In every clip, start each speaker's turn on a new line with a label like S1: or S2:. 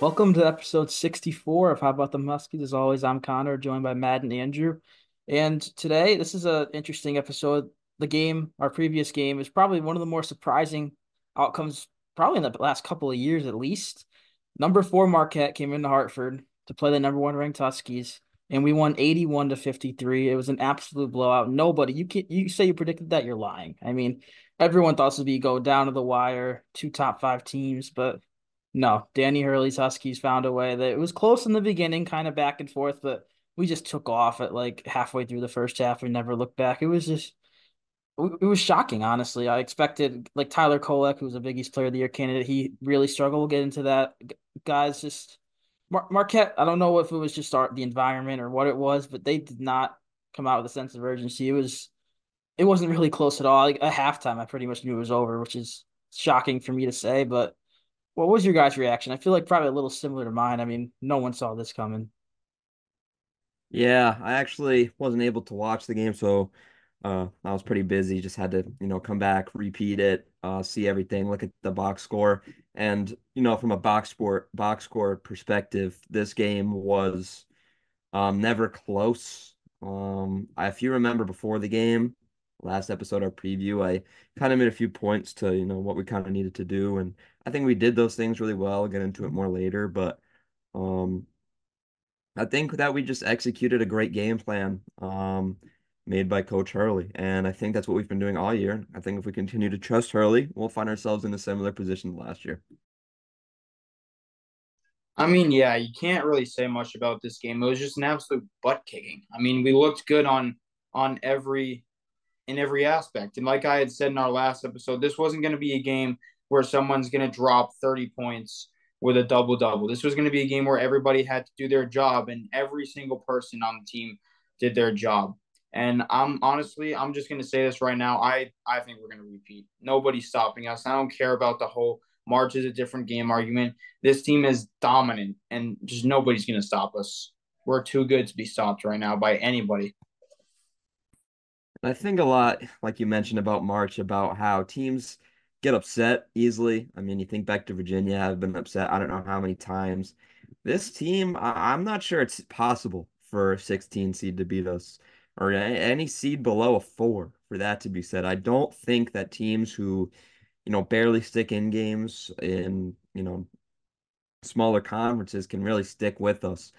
S1: Welcome to episode 64 of How Bout Them Huskies. As always, I'm Connor, joined by Matt and Andrew. And today, this is an interesting episode. The game, our previous game, is probably one of the more surprising outcomes, probably in the last couple of years at least. Number four Marquette came into Hartford to play the number one ranked Huskies, and we won 81 to 53. It was an absolute blowout. Nobody, you can you say you predicted that, you're lying. I mean, everyone thought this would be go down to the wire, two top five teams, but no, Danny Hurley's Huskies found a way that it was close in the beginning, kind of back and forth, but we just took off at like halfway through the first half and never looked back. It was just, it was shocking, honestly. I expected like Tyler Kolek, who was a Big East Player of the Year candidate, he really struggled. We'll get into that. Guys, just Mar- Marquette. I don't know if it was just our, the environment or what it was, but they did not come out with a sense of urgency. It was, it wasn't really close at all. Like at halftime, I pretty much knew it was over, which is shocking for me to say, but what was your guys' reaction? I feel like probably a little similar to mine. I mean, no one saw this coming.
S2: Yeah, I actually wasn't able to watch the game, so uh, I was pretty busy. Just had to, you know, come back, repeat it, uh, see everything, look at the box score, and you know, from a box sport box score perspective, this game was um, never close. Um, if you remember before the game, last episode, our preview, I kind of made a few points to, you know, what we kind of needed to do, and I think we did those things really well. I'll get into it more later, but um, I think that we just executed a great game plan um, made by Coach Hurley. And I think that's what we've been doing all year. I think if we continue to trust Hurley, we'll find ourselves in a similar position last year.
S3: I mean, yeah, you can't really say much about this game. It was just an absolute butt kicking. I mean, we looked good on on every in every aspect. And like I had said in our last episode, this wasn't going to be a game where someone's going to drop 30 points with a double double. This was going to be a game where everybody had to do their job and every single person on the team did their job. And I'm honestly, I'm just going to say this right now. I I think we're going to repeat. Nobody's stopping us. I don't care about the whole March is a different game argument. This team is dominant and just nobody's going to stop us. We're too good to be stopped right now by anybody.
S2: I think a lot, like you mentioned about March, about how teams get upset easily. I mean, you think back to Virginia, I've been upset I don't know how many times. This team, I- am not sure it's possible for a 16 seed to beat us or any seed below a four for that to be said. I don't think that teams who, you know, barely stick in games in, you know, smaller conferences can really stick with us.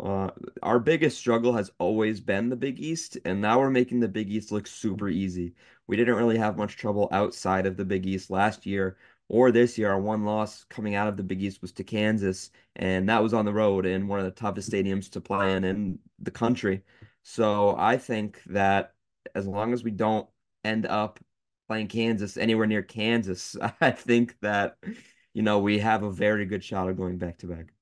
S2: Uh, our biggest struggle has always been the Big East, and now we're making the Big East look super easy. We didn't really have much trouble outside of the Big East last year or this year. Our one loss coming out of the Big East was to Kansas, and that was on the road in one of the toughest stadiums to play in in the country. So I think that as long as we don't end up playing Kansas anywhere near Kansas, I think that you know we have a very good shot of going back to back.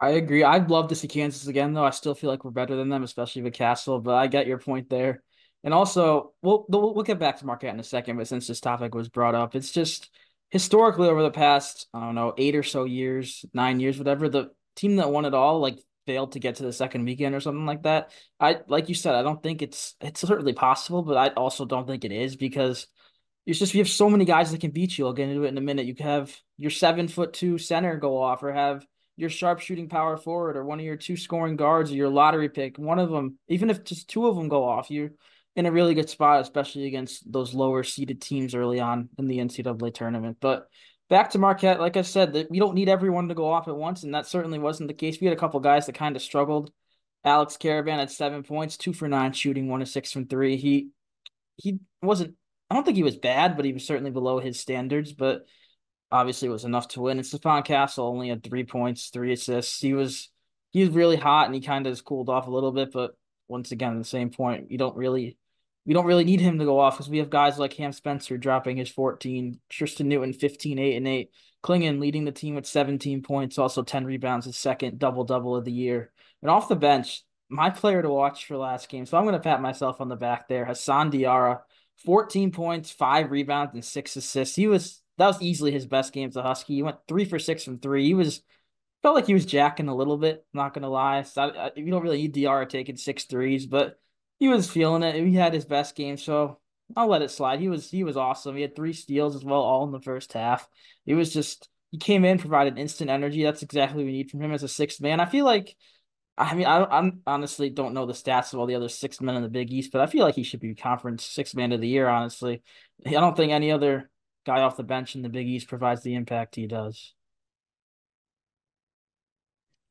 S1: I agree. I'd love to see Kansas again, though. I still feel like we're better than them, especially with Castle. But I get your point there. And also, we'll we'll get back to Marquette in a second. But since this topic was brought up, it's just historically over the past I don't know eight or so years, nine years, whatever, the team that won it all like failed to get to the second weekend or something like that. I like you said, I don't think it's it's certainly possible, but I also don't think it is because it's just you have so many guys that can beat you. I'll get into it in a minute. You have your seven foot two center go off, or have your sharp shooting power forward or one of your two scoring guards or your lottery pick, one of them, even if just two of them go off, you're in a really good spot, especially against those lower seeded teams early on in the NCAA tournament. But back to Marquette, like I said, that we don't need everyone to go off at once, and that certainly wasn't the case. We had a couple guys that kind of struggled. Alex Karaban had seven points, two for nine shooting, one of six from three. He he wasn't I don't think he was bad, but he was certainly below his standards. But obviously was enough to win. And Stephon Castle only had three points, three assists. He was he was really hot and he kind of has cooled off a little bit, but once again, the same point, you don't really we don't really need him to go off because we have guys like Cam Spencer dropping his 14, Tristan Newton 15, 8, and 8. Clingan leading the team with 17 points, also 10 rebounds, his second double double of the year. And off the bench, my player to watch for last game. So I'm going to pat myself on the back there. Hassan Diarra, 14 points, five rebounds, and six assists. He was that was easily his best game as a Husky. He went three for six from three. He was felt like he was jacking a little bit. Not gonna lie, so I, I, you don't really need Diarra taking six threes, but he was feeling it. He had his best game, so I'll let it slide. He was he was awesome. He had three steals as well, all in the first half. It was just he came in, provided instant energy. That's exactly what we need from him as a sixth man. I feel like I mean, I I honestly don't know the stats of all the other six men in the Big East, but I feel like he should be conference six man of the year. Honestly, I don't think any other guy off the bench in the Big East provides the impact he does.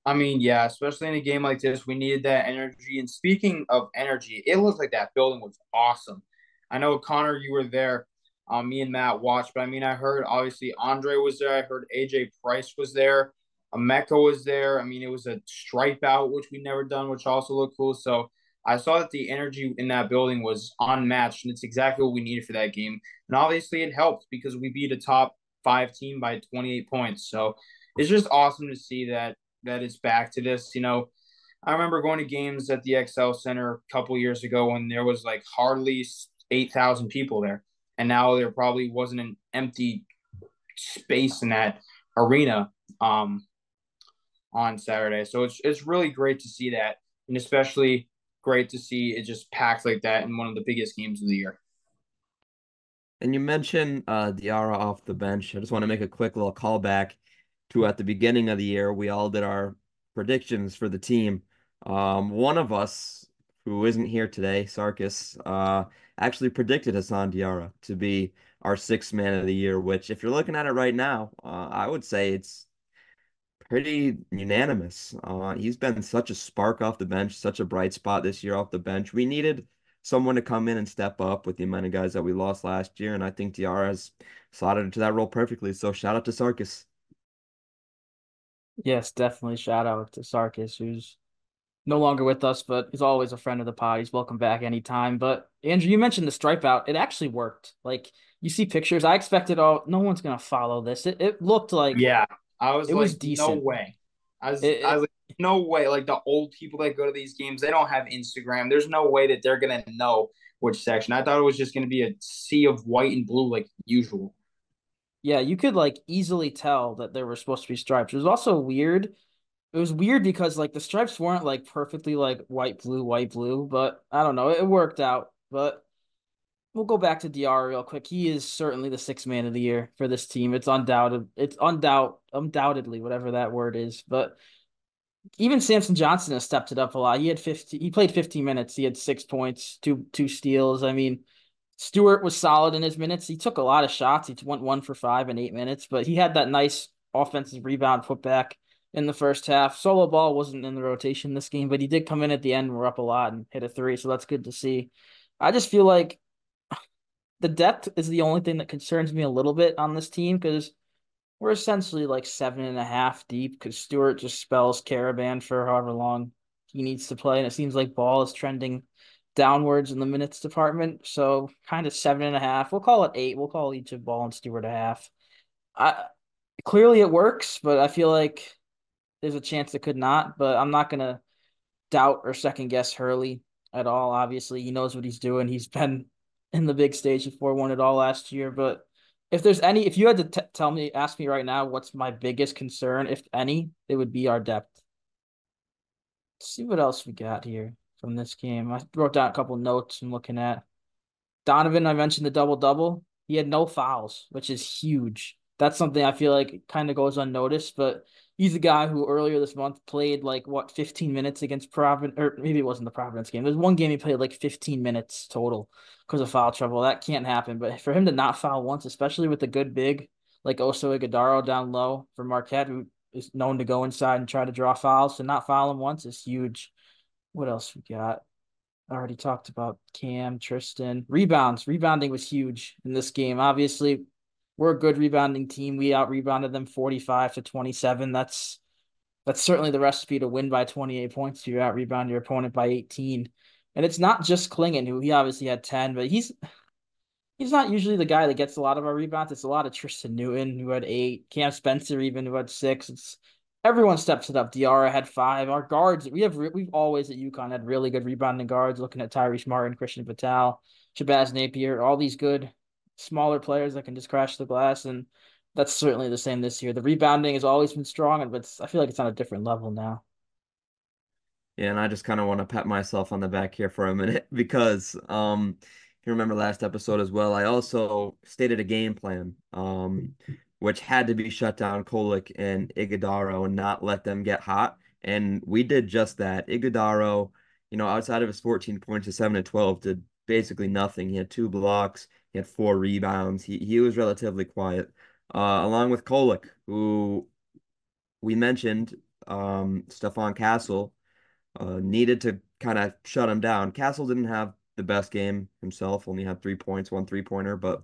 S3: I mean, yeah, especially in a game like this, we needed that energy. And speaking of energy, it looked like that building was awesome. I know Connor, you were there. Um, me and Matt watched, but I mean, I heard obviously Andre was there. I heard AJ Price was there. Emeka was there. I mean, it was a stripe out, which we never done, which also looked cool. So I saw that the energy in that building was unmatched, and it's exactly what we needed for that game. And obviously, it helped because we beat a top five team by 28 points. So it's just awesome to see that that it's back to this. You know, I remember going to games at the XL Center a couple years ago when there was like hardly 8,000 people there, and now there probably wasn't an empty space in that arena. Um, on Saturday. So it's it's really great to see that, and especially great to see it just packed like that in one of the biggest games of the year.
S2: And you mentioned uh, Diarra off the bench. I just want to make a quick little callback to at the beginning of the year, we all did our predictions for the team. Um, one of us who isn't here today, Sarkis, uh, actually predicted Hassan Diarra to be our sixth man of the year, which, if you're looking at it right now, uh, I would say it's pretty unanimous. Uh, he's been such a spark off the bench, such a bright spot this year off the bench. We needed someone to come in and step up with the amount of guys that we lost last year, and I think Diarra has slotted into that role perfectly. So shout out to Sarkis.
S1: Yes, definitely shout out to Sarkis, who's no longer with us, but he's always a friend of the pod. He's welcome back anytime. But Andrew, you mentioned the stripe out. It actually worked. Like you see pictures. I expected oh no one's gonna follow this. It it looked like
S3: yeah. I was it like, was decent. no way. I was, it, I was like, no way. Like the old people that go to these games, they don't have Instagram. There's no way that they're gonna know which section. I thought it was just gonna be a sea of white and blue like usual.
S1: Yeah, you could like easily tell that there were supposed to be stripes. It was also weird. It was weird because like the stripes weren't like perfectly like white, blue, white, blue, but I don't know. It worked out. But we'll go back to Diarra real quick. He is certainly the sixth man of the year for this team. It's undoubted. It's undoubt undoubtedly whatever that word is. But even Samson Johnson has stepped it up a lot. He had 50 he played 15 minutes. He had six points, two two steals. I mean, Stewart was solid in his minutes. He took a lot of shots. He went one for five in eight minutes, but he had that nice offensive rebound putback in the first half. Solo ball wasn't in the rotation this game, but he did come in at the end. We're up a lot and hit a three, so that's good to see. I just feel like the depth is the only thing that concerns me a little bit on this team because we're essentially like seven and a half deep because Stewart just spells Karaban for however long he needs to play, and it seems like Ball is trending downwards in the minutes department. So kind of seven and a half. We'll call it eight. We'll call each of Ball and Stewart a half. I clearly it works, but I feel like there's a chance it could not. But I'm not gonna doubt or second guess Hurley at all. Obviously, he knows what he's doing. He's been in the big stage before, won it all last year. But if there's any, if you had to t- tell me, ask me right now, what's my biggest concern, if any, it would be our depth. Let's see what else we got here from this game. I wrote down a couple notes I'm looking at. Donovan, I mentioned the double double. He had no fouls, which is huge. That's something I feel like kind of goes unnoticed, but he's a guy who earlier this month played like what 15 minutes against Providence, or maybe it wasn't the Providence game. There's one game he played like 15 minutes total because of foul trouble. That can't happen. But for him to not foul once, especially with a good big like Oso down low for Marquette, who is known to go inside and try to draw fouls, to not foul him once is huge. What else we got? I already talked about Cam, Tristan. Rebounds. Rebounding was huge in this game. Obviously, we're a good rebounding team. We out rebounded them 45 to 27. That's that's certainly the recipe to win by 28 points. You out rebound your opponent by 18. And it's not just Clingan, who he obviously had 10, but he's he's not usually the guy that gets a lot of our rebounds. It's a lot of Tristan Newton, who had eight, Cam Spencer even who had six. It's everyone steps it up. Diarra had five. Our guards, we have we've always at UConn had really good rebounding guards. Looking at Tyrese Martin, Christian Vital, Shabazz Napier, all these good smaller players that can just crash the glass, and that's certainly the same this year. The rebounding has always been strong, but I feel like it's on a different level now.
S2: Yeah, and I just kind of want to pat myself on the back here for a minute because um you remember last episode as well. I also stated a game plan. Um which had to be shut down Kolek and Ighodaro and not let them get hot. And we did just that. Ighodaro, you know, outside of his 14 points to 7 and 12, did basically nothing. He had two blocks, he had four rebounds. He he was relatively quiet. Uh, along with Kolek, who we mentioned, um, Stephon Castle uh, needed to kind of shut him down. Castle didn't have the best game himself, only had three points, one three pointer, but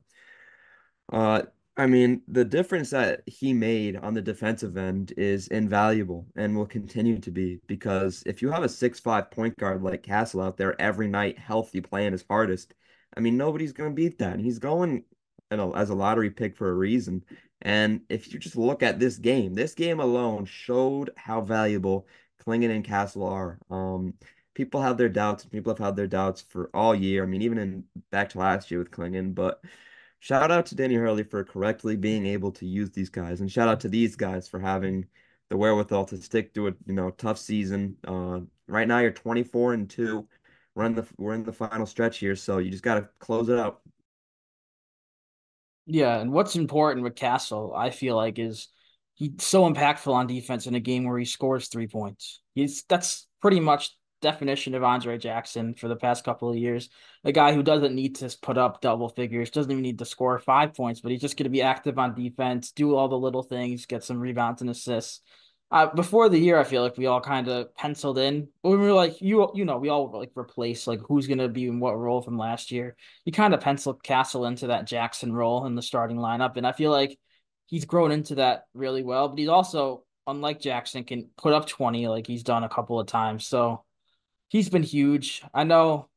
S2: uh, I mean, the difference that he made on the defensive end is invaluable and will continue to be because if you have a six-five point guard like Castle out there every night, healthy, playing his hardest, I mean, nobody's going to beat that. He's going as a lottery pick for a reason. And if you just look at this game, this game alone showed how valuable Clingan and Castle are. Um, people have their doubts. People have had their doubts for all year. I mean, even in back to last year with Clingan. but shout out to Danny Hurley for correctly being able to use these guys, and shout out to these guys for having the wherewithal to stick to a you know tough season. Uh, right now you're 24 and two. We're in the we're in the final stretch here, so you just got to close it out.
S1: Yeah, and what's important with Castle, I feel like, is he's so impactful on defense in a game where he scores three points. He's that's pretty much definition of Andre Jackson for the past couple of years. A guy who doesn't need to put up double figures, doesn't even need to score five points, but he's just going to be active on defense, do all the little things, get some rebounds and assists. Uh, before the year, I feel like we all kind of penciled in. We were like, you, you know, we all like replace like who's going to be in what role from last year. You kind of penciled Castle into that Jackson role in the starting lineup, and I feel like he's grown into that really well. But he's also, unlike Jackson, can put up twenty like he's done a couple of times. So he's been huge. I know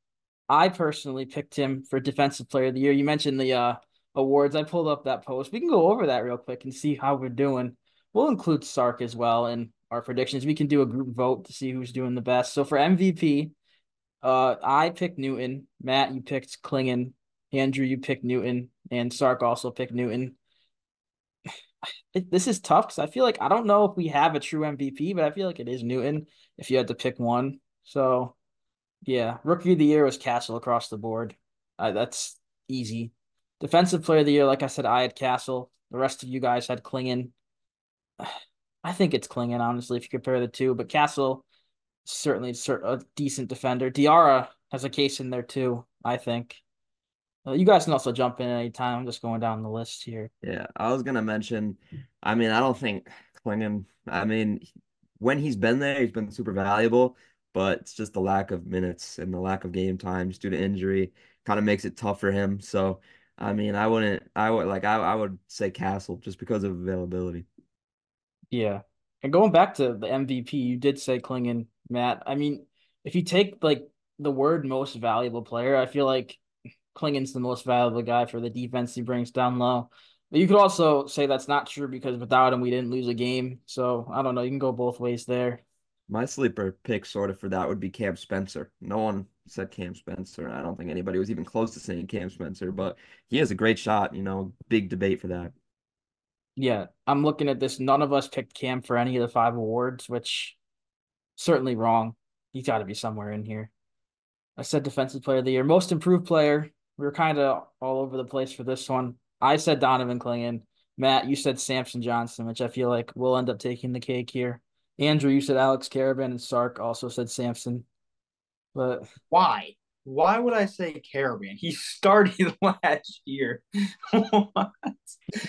S1: I personally picked him for defensive player of the year. You mentioned the uh, awards. I pulled up that post. We can go over that real quick and see how we're doing. We'll include Sark as well in our predictions. We can do a group vote to see who's doing the best. So for MVP, uh, I picked Newton. Matt, you picked Clingan. Andrew, you picked Newton, and Sark also picked Newton. This is tough because I feel like I don't know if we have a true MVP, but I feel like it is Newton if you had to pick one. So, yeah, rookie of the year was Castle across the board. Uh, that's easy. Defensive player of the year, like I said, I had Castle. The rest of you guys had Clingan. I think it's Clingan, honestly, if you compare the two. But Castle certainly a decent defender. Diarra has a case in there too, I think. Uh, you guys can also jump in anytime. I'm just going down the list here.
S2: Yeah, I was gonna mention. I mean, I don't think Clingan, I mean, when he's been there, he's been super valuable but it's just the lack of minutes and the lack of game times due to injury kind of makes it tough for him. So, I mean, I wouldn't, I would like, I, I would say Castle just because of availability.
S1: Yeah. And going back to the MVP, you did say Clingan, Matt. I mean, if you take like the word most valuable player, I feel like Clingan's the most valuable guy for the defense he brings down low. But you could also say that's not true because without him, we didn't lose a game. So I don't know. You can go both ways there.
S2: My sleeper pick sort of for that would be Cam Spencer. No one said Cam Spencer. I don't think anybody was even close to saying Cam Spencer, but he has a great shot, you know, big debate for that.
S1: Yeah, I'm looking at this. None of us picked Cam for any of the five awards, which certainly wrong. He's got to be somewhere in here. I said defensive player of the year, most improved player. We were kind of all over the place for this one. I said Donovan Clingan. Matt, you said Samson Johnson, which I feel like will end up taking the cake here. Andrew, you said Alex Karaban, and Sark also said Samson. But
S3: why? Why would I say Karaban? He started last year. what?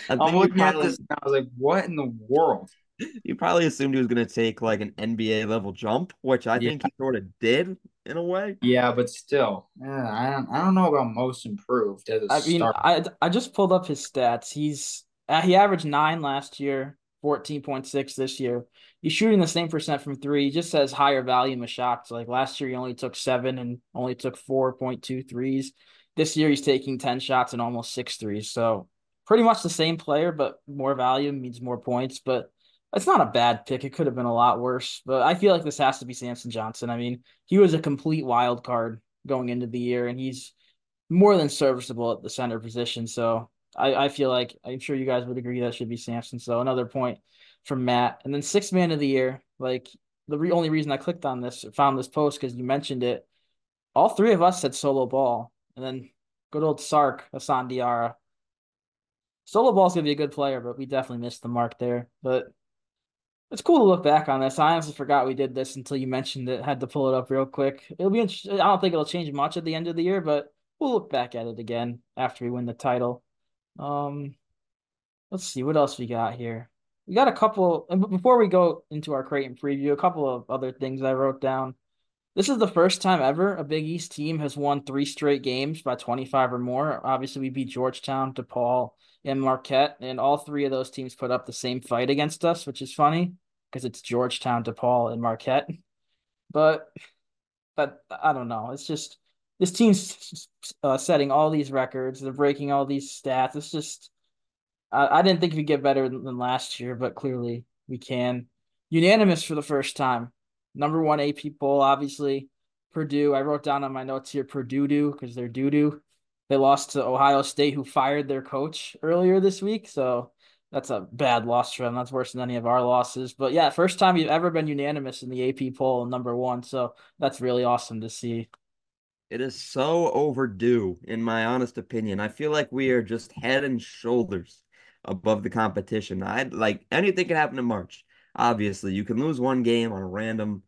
S3: I'm looking probably, at this and I was like, what in the world?
S2: You probably assumed he was going to take like an NBA level jump, which I yeah. think he sort of did in a way.
S3: Yeah, but still, yeah, I don't, I don't know about most improved. As
S1: I mean, I I just pulled up his stats. He's uh, he averaged nine last year, fourteen point six this year he's shooting the same percent from three. He just says higher volume of shots. Like last year, he only took seven and only took 4.2 threes. This year, he's taking 10 shots and almost six threes. So pretty much the same player, but more volume means more points. But it's not a bad pick. It could have been a lot worse. But I feel like this has to be Samson Johnson. I mean, he was a complete wild card going into the year, and he's more than serviceable at the center position. So I, I feel like I'm sure you guys would agree that should be Samson. So another point from Matt. And then sixth man of the year, like the re- only reason I clicked on this, found this post because you mentioned it. All three of us said solo ball, and then good old Sark Hassan Diarra. Solo Ball's gonna be a good player, but we definitely missed the mark there. But it's cool to look back on this. I honestly forgot we did this until you mentioned it. Had to pull it up real quick. It'll be. I don't think it'll change much at the end of the year, but we'll look back at it again after we win the title. Um, let's see what else we got here. We got a couple. And before we go into our Creighton preview, a couple of other things I wrote down. This is the first time ever a Big East team has won three straight games by 25 or more. Obviously, we beat Georgetown, DePaul, and Marquette, and all three of those teams put up the same fight against us, which is funny because it's Georgetown, DePaul, and Marquette. But, but I don't know. It's just this team's uh, setting all these records. They're breaking all these stats. It's just I, I didn't think we'd get better than, than last year, but clearly we can. Unanimous for the first time number one AP poll, obviously. Purdue. I wrote down on my notes here Purdue do because they're doo doo. They lost to Ohio State, who fired their coach earlier this week. So that's a bad loss for them. That's worse than any of our losses. But yeah, first time you've ever been unanimous in the AP poll, number one. So that's really awesome to see.
S2: It is so overdue, in my honest opinion. I feel like we are just head and shoulders above the competition. I'd like anything can happen in March. Obviously, you can lose one game on a random,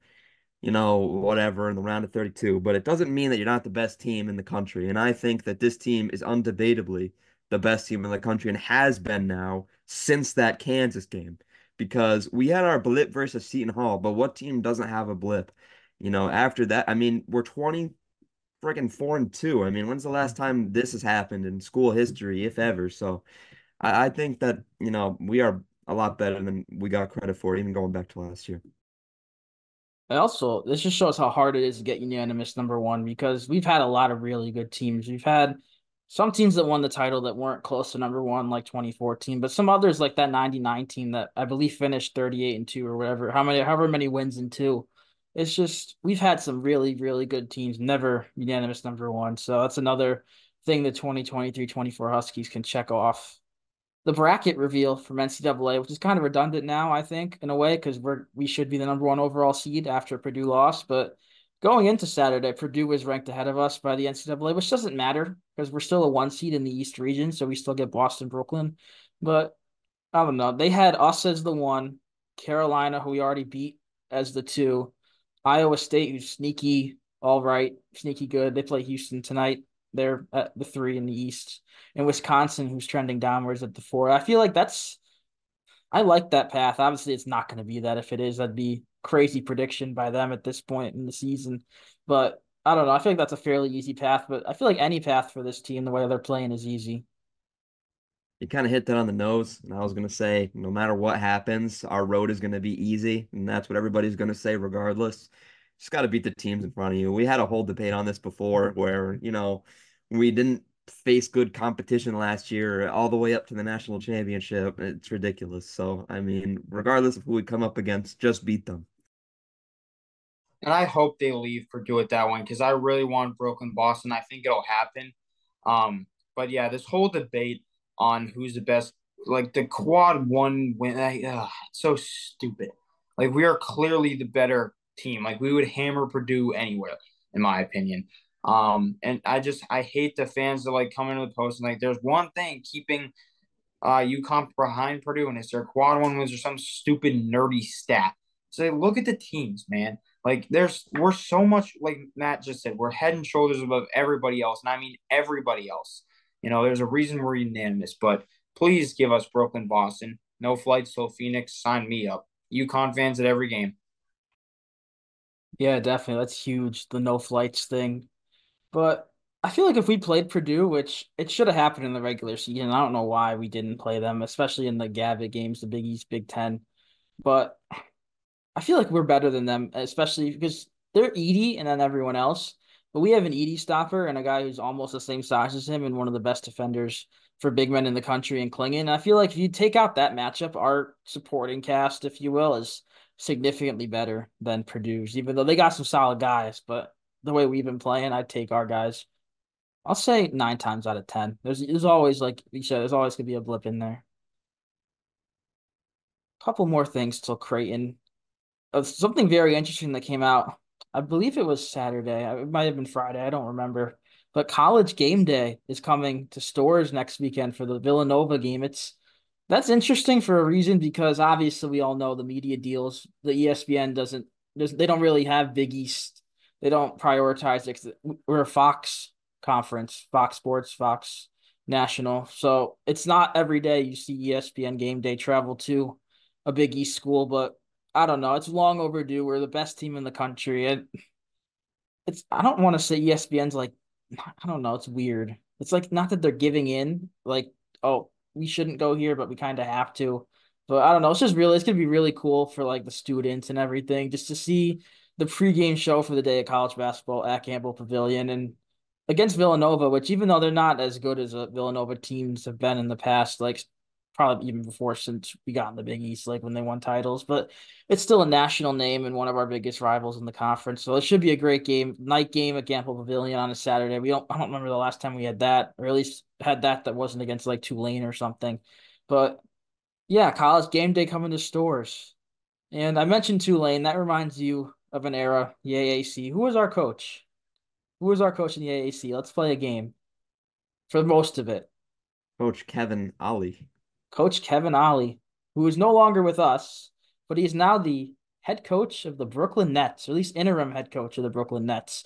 S2: you know, whatever in the round of 32, but it doesn't mean that you're not the best team in the country. And I think that this team is undebatably the best team in the country and has been now since that Kansas game because we had our blip versus Seton Hall, but what team doesn't have a blip? You know, after that, I mean, we're 20 freaking 4 and 2. I mean, when's the last mm-hmm. time this has happened in school history, if ever? So I, I think that, you know, we are a lot better than we got credit for, even going back to last year.
S1: And also, this just shows how hard it is to get unanimous number one because we've had a lot of really good teams. We've had some teams that won the title that weren't close to number one, like 2014, but some others like that 99 team that I believe finished 38 and two or whatever, how many, however many wins in two. It's just we've had some really, really good teams, never unanimous number one. So that's another thing the 2023 24 Huskies can check off the bracket reveal from NCAA, which is kind of redundant now, I think, in a way, because we're we should be the number one overall seed after Purdue lost. But going into Saturday, Purdue was ranked ahead of us by the NCAA, which doesn't matter because we're still a one seed in the East region, so we still get Boston, Brooklyn. But I don't know. They had us as the one, Carolina, who we already beat, as the two, Iowa State, who's sneaky, all right, sneaky good. They play Houston tonight. They're at the three in the East, and Wisconsin, who's trending downwards at the four. I feel like that's, I like that path. Obviously, it's not going to be that. If it is, that'd be crazy prediction by them at this point in the season. But I don't know. I feel like that's a fairly easy path. But I feel like any path for this team, the way they're playing, is easy.
S2: You kind of hit that on the nose. And I was going to say, no matter what happens, our road is going to be easy. And that's what everybody's going to say, regardless. Just got to beat the teams in front of you. We had a whole debate on this before where, you know, we didn't face good competition last year all the way up to the national championship. It's ridiculous. So, I mean, regardless of who we come up against, just beat them.
S3: And I hope they leave Purdue at that one because I really want Brooklyn Boston. I think it'll happen. Um, but yeah, this whole debate on who's the best, like the quad one win, uh, it's so stupid. Like we are clearly the better team. Like we would hammer Purdue anywhere, in my opinion. Um, and I just I hate the fans that like come into the post and like there's one thing keeping uh UConn behind Purdue and it's their quad one wins or some stupid nerdy stat. So look at the teams, man. Like there's we're so much like Matt just said, we're head and shoulders above everybody else, and I mean everybody else. You know, there's a reason we're unanimous, but please give us Brooklyn, Boston. No flights till Phoenix. Sign me up. UConn fans at every game.
S1: Yeah, definitely. That's huge. The no flights thing. But I feel like if we played Purdue, which it should have happened in the regular season, I don't know why we didn't play them, especially in the Gavitt games, the Big East, Big Ten. But I feel like we're better than them, especially because they're Edey and then everyone else. But we have an Edey stopper and a guy who's almost the same size as him and one of the best defenders for big men in the country and Clingan. I feel like if you take out that matchup, our supporting cast, if you will, is significantly better than Purdue's, even though they got some solid guys. But the way we've been playing, I'd take our guys. I'll say nine times out of ten. There's there's always like you said, there's always gonna be a blip in there. Couple more things till Creighton. Uh, something very interesting that came out. I believe it was Saturday. It might have been Friday. I don't remember. But college game day is coming to Storrs next weekend for the Villanova game. It's that's interesting for a reason because obviously we all know the media deals. The ESPN doesn't they don't really have Big East. They don't prioritize it. We're a Fox conference, Fox Sports, Fox National. So it's not every day you see ESPN game day travel to a Big East school, but I don't know. It's long overdue. We're the best team in the country. And it's I don't want to say ESPN's like I don't know, it's weird. It's like not that they're giving in, like, oh, we shouldn't go here, but we kind of have to. But I don't know. It's just really, it's gonna be really cool for like the students and everything, just to see the pregame show for the day of college basketball at Gampel Pavilion and against Villanova, which even though they're not as good as a Villanova teams have been in the past, like probably even before since we got in the Big East, like when they won titles. But it's still a national name and one of our biggest rivals in the conference. So it should be a great game. Night game at Gampel Pavilion on a Saturday. We don't I don't remember the last time we had that, or at least had that that wasn't against like Tulane or something. But yeah, college game day coming to Storrs. And I mentioned Tulane. That reminds you of an era, the AAC. Who was our coach? Who was our coach in the AAC? Let's play a game for the most of it.
S2: Coach Kevin Ollie.
S1: Coach Kevin Ollie, who is no longer with us, but he's now the head coach of the Brooklyn Nets, or at least interim head coach of the Brooklyn Nets.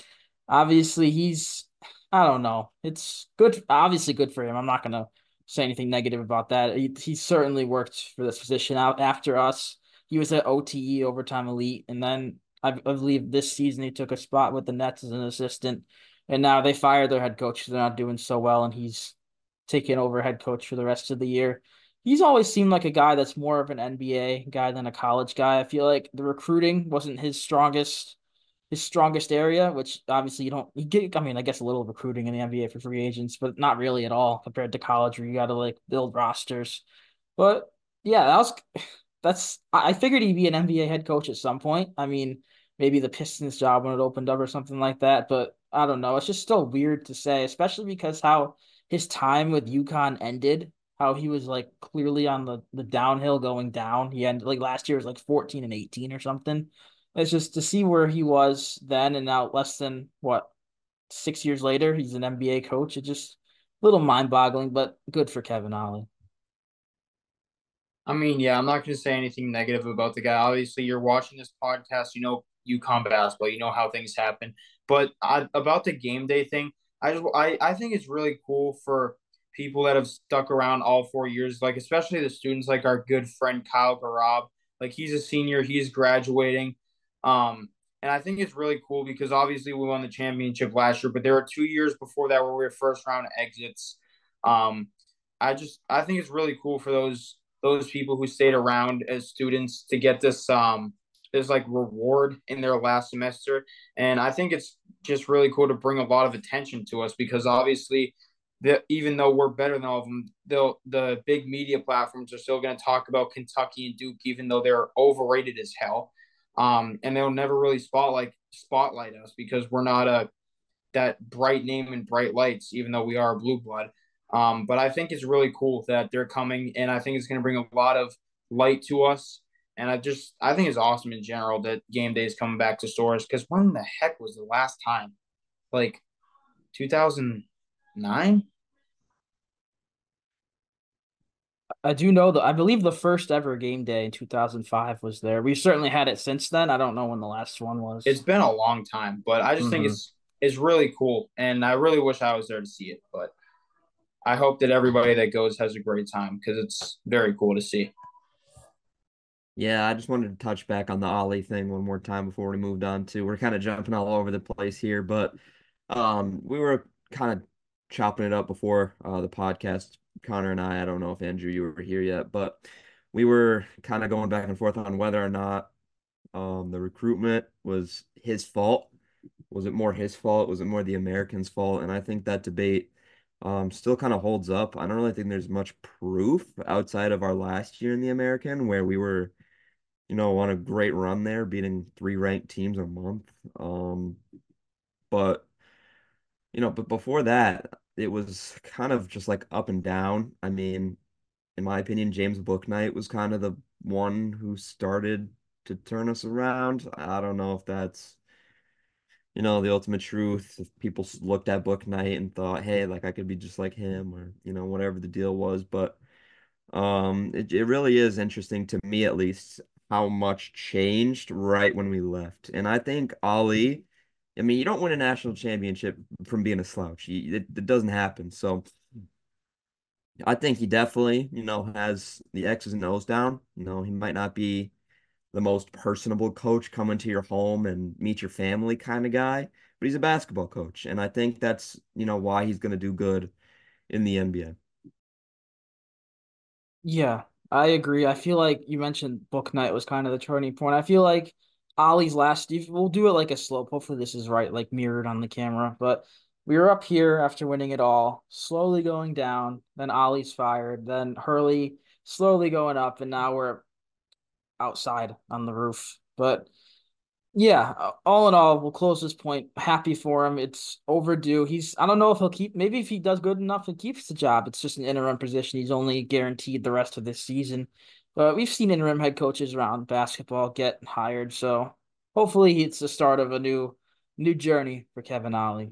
S1: Obviously, he's I don't know. It's good, obviously good for him. I'm not gonna say anything negative about that. He, he certainly worked for this position out after us. He was at OTE overtime elite, and then I, I believe this season he took a spot with the Nets as an assistant, and now they fired their head coach. They're not doing so well, and he's taking over head coach for the rest of the year he's always seemed like a guy that's more of an NBA guy than a college guy. I feel like the recruiting wasn't his strongest his strongest area, which obviously you don't you get I mean, I guess a little recruiting in the NBA for free agents, but not really at all compared to college where you gotta like build rosters. But yeah, that was that's I figured he'd be an NBA head coach at some point. I mean, maybe the Pistons job when it opened up or something like that, but I don't know. It's just still weird to say, especially because how his time with UConn ended how he was like clearly on the, the downhill going down. He ended like last year was like 14 and 18 or something. It's just to see where he was then and now less than what six years later, he's an NBA coach. It's just a little mind boggling, but good for Kevin Ollie.
S3: I mean, yeah, I'm not going to say anything negative about the guy. Obviously, you're watching this podcast, you know UConn basketball, you know how things happen. But I, about the game day thing, I just I, I think it's really cool for people that have stuck around all four years, like especially the students, like our good friend Kyle Garab. Like he's a senior, he's graduating. Um, and I think it's really cool because obviously we won the championship last year, but there were two years before that where we were first round exits. Um, I just I think it's really cool for those those people who stayed around as students to get this um this like reward in their last semester. And I think it's just really cool to bring a lot of attention to us because obviously that even though we're better than all of them, they'll the big media platforms are still going to talk about Kentucky and Duke, even though they're overrated as hell. Um, and they'll never really spotlight spotlight us because we're not a that bright name and bright lights, even though we are a blue blood. Um, but I think it's really cool that they're coming, and I think it's going to bring a lot of light to us. And I just I think it's awesome in general that game day is coming back to Storrs because when the heck was the last time? Like 2000- nine.
S1: I do know that I believe the first ever game day in 2005 was there. We've certainly had it since then. I don't know when the last one was.
S3: It's been a long time, but I just mm-hmm. think it's it's really cool, and I really wish I was there to see it. But I hope that everybody that goes has a great time because it's very cool to see.
S2: Yeah, I just wanted to touch back on the Ollie thing one more time before we moved on to. We're kind of jumping all over the place here, but um, we were kind of chopping it up before uh, the podcast. Connor and I, I don't know if Andrew you were here yet, but we were kind of going back and forth on whether or not um, the recruitment was his fault. Was it more his fault? Was it more the Americans' fault? And I think that debate um, still kind of holds up. I don't really think there's much proof outside of our last year in the American where we were, you know, on a great run there, beating three ranked teams a month. Um, but you know, but before that, it was kind of just like up and down. I mean, in my opinion, James Bouknight was kind of the one who started to turn us around. I don't know if that's, you know, the ultimate truth. If people looked at Bouknight and thought, hey, like I could be just like him, or you know, whatever the deal was. But um, it it really is interesting to me, at least, how much changed right when we left. And I think Ollie, I mean, you don't win a national championship from being a slouch. it, it doesn't happen. So I think he definitely, you know, has the X's and O's down. You know, he might not be the most personable coach coming to your home and meet your family kind of guy, but he's a basketball coach. And I think that's, you know, why he's going to do good in the NBA.
S1: Yeah, I agree. I feel like you mentioned Bouknight was kind of the turning point. I feel like Ollie's last, we'll do it like a slope. Hopefully, this is right, like mirrored on the camera. But we were up here after winning it all, slowly going down. Then Ollie's fired. Then Hurley slowly going up. And now we're outside on the roof. But yeah, all in all, we'll close this point. Happy for him. It's overdue. He's I don't know if he'll keep maybe if he does good enough and keeps the job. It's just an interim position. He's only guaranteed the rest of this season. But we've seen interim head coaches around basketball get hired, so hopefully it's the start of a new new journey for Kevin Ollie.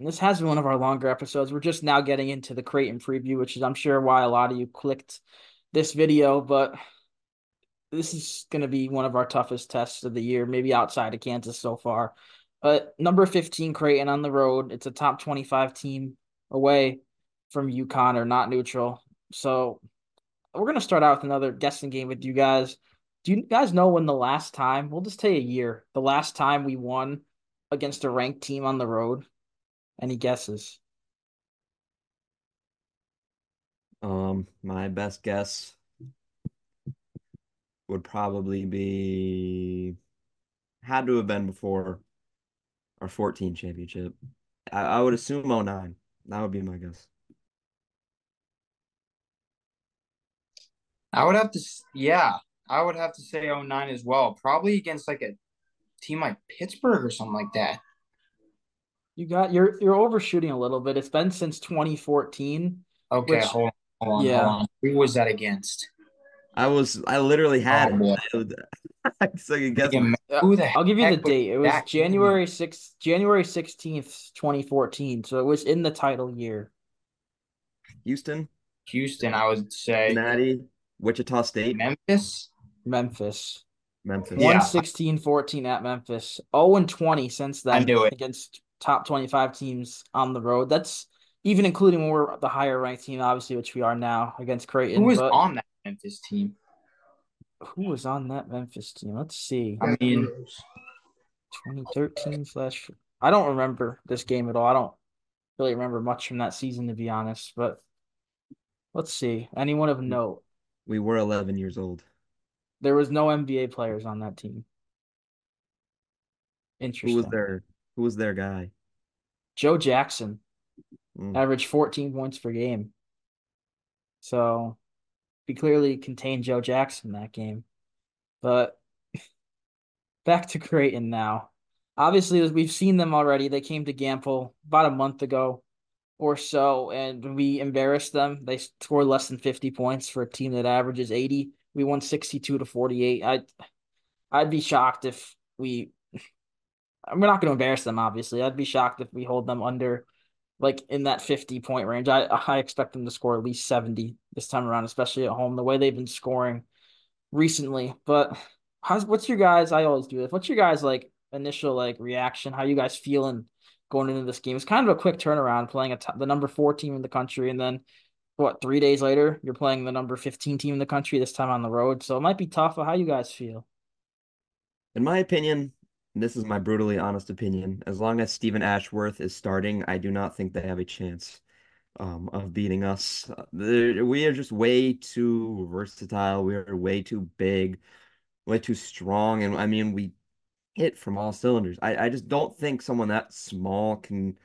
S1: And this has been one of our longer episodes. We're just now getting into the Creighton preview, which is I'm sure why a lot of you clicked this video, but this is going to be one of our toughest tests of the year, maybe outside of Kansas so far. But number 15 Creighton on the road. It's a top 25 team away from UConn or not neutral. So we're to start out with another guessing game with you guys. Do you guys know when the last time, we'll just tell you a year, the last time we won against a ranked team on the road? Any guesses?
S2: Um, my best guess would probably be had to have been before our 14 championship. I, I would assume 09. That would be my guess.
S3: I would have to, yeah, I would have to say 09 as well. Probably against like a team like Pittsburgh or something like that.
S1: You got you're you're overshooting a little bit. It's been since 2014.
S3: Okay, which, hold on, hold on, yeah. Hold on. Who was that against?
S2: I was I literally oh, had oh, it. so you guess
S1: who the I'll give you the date. It was January 6th, January 16th, 2014. So it was in the title year.
S2: Houston.
S3: Houston, I would say.
S2: Cincinnati, Wichita State.
S3: Memphis.
S1: Memphis.
S2: Memphis.
S1: 116 14 at Memphis. 0 and 20 since then against top 25 teams on the road. That's even including when we're the higher ranked team, obviously, which we are now against Creighton.
S3: Who was but... on that Memphis team.
S1: Who was on that Memphis team? Let's see.
S3: I mean,
S1: 2013 slash. I don't remember this game at all. I don't really remember much from that season, to be honest. But let's see. Anyone of hmm. note?
S2: We were 11 years old.
S1: There was no NBA players on that team. Interesting.
S2: Who was their Who was their guy?
S1: Joe Jackson. Mm. Averaged 14 points per game. So we clearly contained Joe Jackson that game. But back to Creighton now. Obviously, as we've seen them already. They came to Gampel about a month ago or so, and we embarrassed them. They scored less than 50 points for a team that averages 80. We won 62 to 48. I I'd be shocked if we we're not going to embarrass them obviously. I'd be shocked if we hold them under like in that 50 point range. I I expect them to score at least 70 this time around, especially at home, the way they've been scoring recently. But how's what's your guys? I always do this. What's your guys like initial like reaction? How you guys feeling going into this game? It's kind of a quick turnaround, playing a t- the number four team in the country, and then what three days later you're playing the number 15 team in the country this time on the road. So it might be tough. How you guys feel?
S2: In my opinion, this is my brutally honest opinion. As long as Steven Ashworth is starting, I do not think they have a chance um, of beating us. we are just way too versatile. We are way too big, way too strong. And I mean, we hit from all cylinders. I, I just don't think someone that small can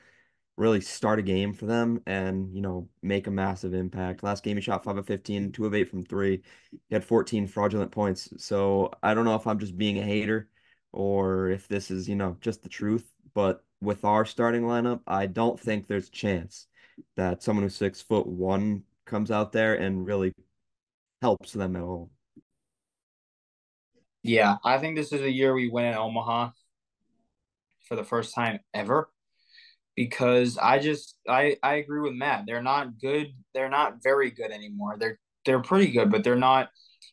S2: really start a game for them and, you know, make a massive impact. Last game, he shot 5 of 15, 2 of 8 from 3. He had 14 fraudulent points. So I don't know if I'm just being a hater or if this is, you know, just the truth. But with our starting lineup, I don't think there's a chance that someone who's six foot one comes out there and really helps them at all.
S3: Yeah, I think this is a year we win in Omaha. for the first time ever because I just I I agree with Matt. They're not good. They're not very good anymore. They're they're pretty good, but they're not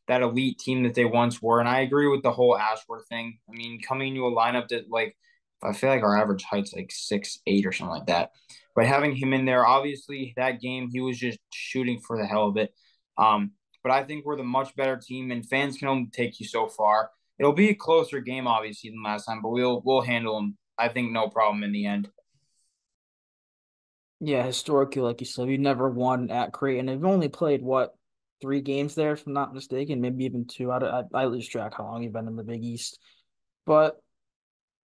S3: that elite team that they once were. And I agree with the whole Ashworth thing. I mean, coming to a lineup that like I feel like our average height's like six eight or something like that. But having him in there, obviously that game he was just shooting for the hell of it. Um, but I think we're the much better team, and fans can only take you so far. It'll be a closer game, obviously, than last time, but we'll we'll handle them. I think no problem in the end.
S1: Yeah, historically, like you said, we've never won at Creighton. We've only played what three games there, if I'm not mistaken, maybe even two. I, I, I lose track how long you've been in the Big East, but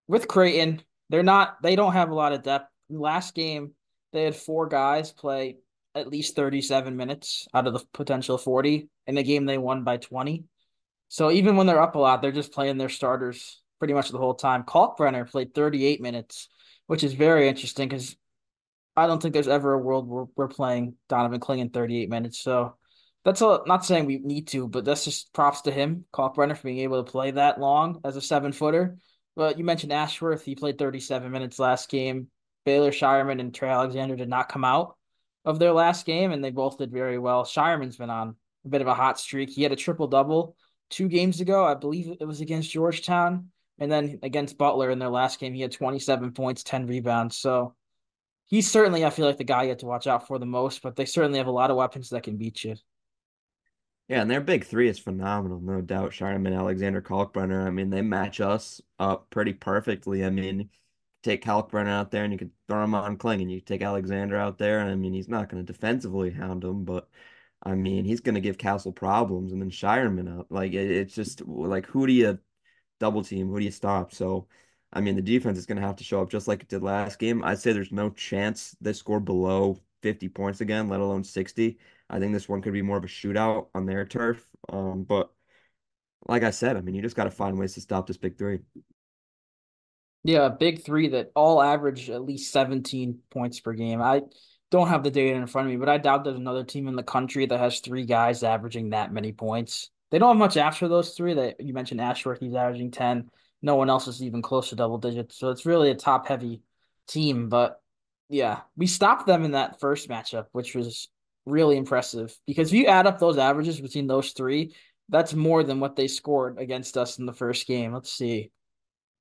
S1: with Creighton, they're not. They don't have a lot of depth. Last game, they had four guys play at least 37 minutes out of the potential 40. In the game, they won by 20. So even when they're up a lot, they're just playing their starters pretty much the whole time. Kalkbrenner played 38 minutes, which is very interesting because I don't think there's ever a world where we're playing Donovan Clingan 38 minutes. So that's a, not saying we need to, but that's just props to him, Kalkbrenner, for being able to play that long as a seven footer. But you mentioned Ashworth. He played 37 minutes last game. Baylor Scheierman and Trey Alexander did not come out of their last game, and they both did very well. Scheierman's been on a bit of a hot streak. He had a triple double two games ago. I believe it was against Georgetown. And then against Butler in their last game, he had 27 points, 10 rebounds. So he's certainly, I feel like, the guy you have to watch out for the most, but they certainly have a lot of weapons that can beat you.
S2: Yeah, and their big three is phenomenal, no doubt. Scheierman, Alexander, Kalkbrenner. I mean, they match us up pretty perfectly. I mean, take Kalkbrenner out there and you could throw him on Kling, and you take Alexander out there, and I mean, he's not going to defensively hound him, but I mean, he's going to give Castle problems, and then Scheierman up. Like, it, it's just like, who do you double team? Who do you stop? So, I mean, the defense is going to have to show up just like it did last game. I'd say there's no chance they score below 50 points again, let alone 60. I think this one could be more of a shootout on their turf. Um, but like I said, I mean, you just got to find ways to stop this big three.
S1: Yeah, big three that all average at least 17 points per game. I don't have the data in front of me, but I doubt there's another team in the country that has three guys averaging that many points. They don't have much after those three. That you mentioned Ashworth, he's averaging 10. No one else is even close to double digits. So it's really a top heavy team. But yeah, we stopped them in that first matchup, which was really impressive because if you add up those averages between those three, that's more than what they scored against us in the first game. Let's see.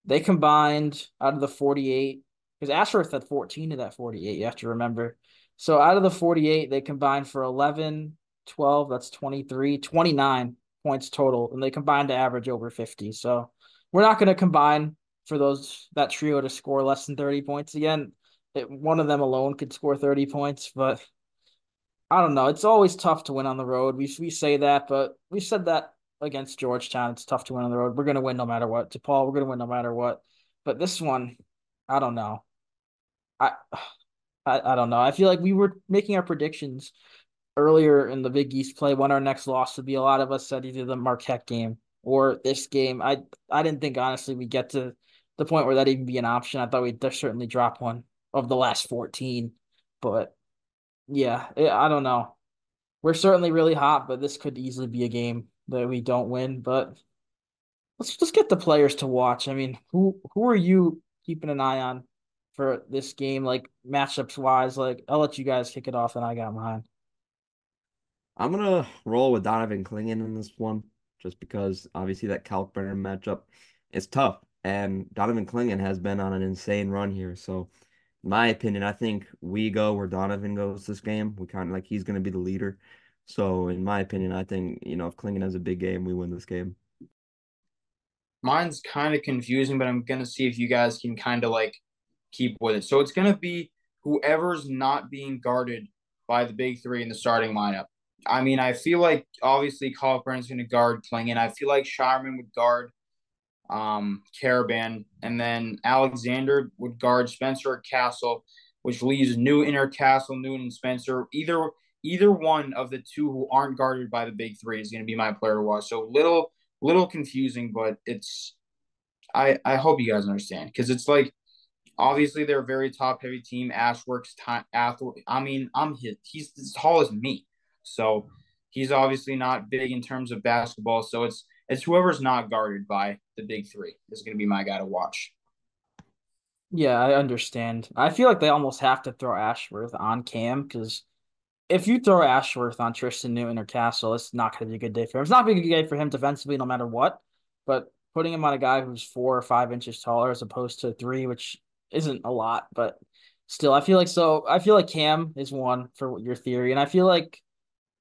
S1: They combined out of the 48, because Ashworth had 14 of that 48, you have to remember. So out of the 48, they combined for 11, 12, that's 23, 29 points total, and they combined to average over 50. So we're not going to combine for those that trio to score less than 30 points again. It, one of them alone could score 30 points, but I don't know. It's always tough to win on the road. We we say that, but we said that against Georgetown. It's tough to win on the road. We're gonna win no matter what. DePaul, we're gonna win no matter what. But this one, I don't know. I, I I don't know. I feel like we were making our predictions earlier in the Big East play when our next loss would be. A lot of us said either the Marquette game or this game. I I didn't think honestly we get to the point where that even be an option. I thought we'd certainly drop one of the last fourteen, but yeah, I don't know. We're certainly really hot, but this could easily be a game that we don't win. But let's just get the players to watch. I mean, who who are you keeping an eye on for this game, like matchups wise? Like, I'll let you guys kick it off, and I got mine.
S2: I'm gonna roll with Donovan Clingan in this one, just because obviously that Kalkbrenner matchup is tough, and Donovan Clingan has been on an insane run here. So my opinion, I think we go where Donovan goes this game. We kind of like he's to be the leader. So, in my opinion, I think you know if Clingan has a big game, we win this game.
S3: Mine's kind of confusing, but I'm gonna see if you guys can kind of like keep with it. So it's gonna be whoever's not being guarded by the big three in the starting lineup. I mean, I feel like obviously Kalkbrenner's going to guard Clingan. I feel like Scheierman would guard um, Karaban, and then Alexander would guard Spencer Castle, which leaves New Inner Castle, Newton, and Spencer. Either either one of the two who aren't guarded by the big three is going to be my player to watch. So little little confusing, but it's I I hope you guys understand because it's like obviously they're a very top heavy team. Ashworth's time athlete. I mean, I'm his, he's as tall as me, so he's obviously not big in terms of basketball. So it's it's whoever's not guarded by the big three is going to be my guy to watch.
S1: Yeah, I understand. I feel like they almost have to throw Ashworth on Cam because if you throw Ashworth on Tristan Newton or Castle, it's not going to be a good day for him. It's not going to be a good day for him defensively, no matter what. But putting him on a guy who's four or five inches taller as opposed to three, which isn't a lot, but still, I feel like so. I feel like Cam is one for your theory, and I feel like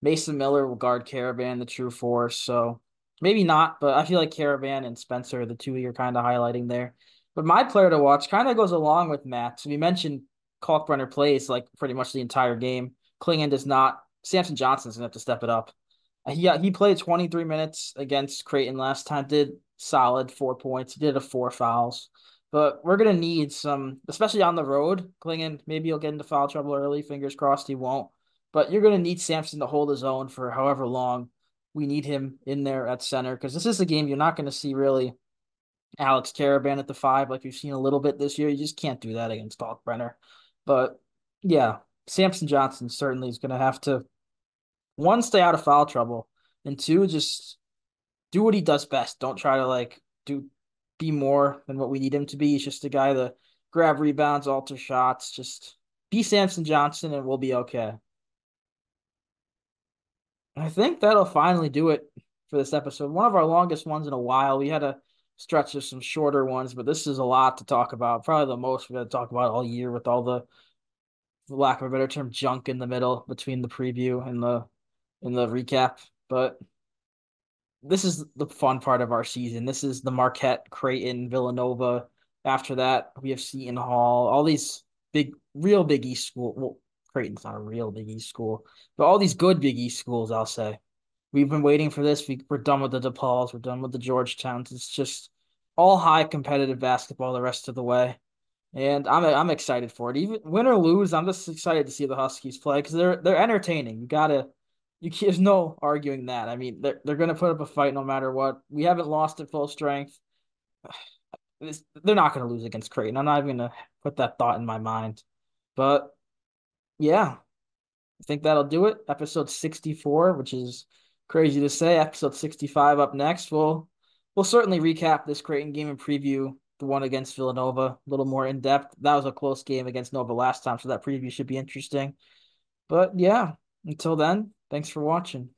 S1: Mason Miller will guard Karaban, the true force. So maybe not, but I feel like Karaban and Spencer are the two you're kind of highlighting there. But my player to watch kind of goes along with Matt. So we mentioned Kalkbrenner plays like pretty much the entire game. Clingan does not. Samson Johnson's gonna have to step it up. Uh, he uh, he played 23 minutes against Creighton last time. Did solid four points. He did a four fouls. But we're gonna need some, especially on the road. Clingan maybe he'll get into foul trouble early. Fingers crossed he won't. But you're gonna need Samson to hold his own for however long we need him in there at center because this is a game you're not to see really Alex Karaban at the five like we've seen a little bit this year. You just can't do that against Kalkbrenner. But yeah, Samson Johnson certainly is going to have to one stay out of foul trouble and two just do what he does best. Don't try to like do be more than what we need him to be. He's just a guy that grab rebounds, alter shots, just be Samson Johnson and we'll be okay. I think that'll finally do it for this episode. One of our longest ones in a while. We had a stretch of some shorter ones, but this is a lot to talk about. Probably the most we're going to talk about all year with all the, for lack of a better term, junk in the middle between the preview and the and the recap. But this is the fun part of our season. This is the Marquette, Creighton, Villanova. After that, we have Seton Hall. All these big, real Big East school. Well, Creighton's not a real Big East school, but all these good Big East schools, I'll say. We've been waiting for this. We, we're done with the DePauls. We're done with the Georgetowns. It's just all high competitive basketball the rest of the way. And I'm I'm excited for it. Even win or lose, I'm just excited to see the Huskies play because they're they're entertaining. You gotta you there's no arguing that. I mean, they're they're gonna put up a fight no matter what. We haven't lost at full strength. It's, they're not gonna lose against Creighton. I'm not even gonna put that thought in my mind. But yeah, I think that'll do it. Episode 64, which is crazy to say. Episode 65 up next. We'll we'll certainly recap this Creighton game and preview the one against Villanova a little more in depth. That was a close game against Nova last time, so that preview should be interesting. But yeah, until then, thanks for watching.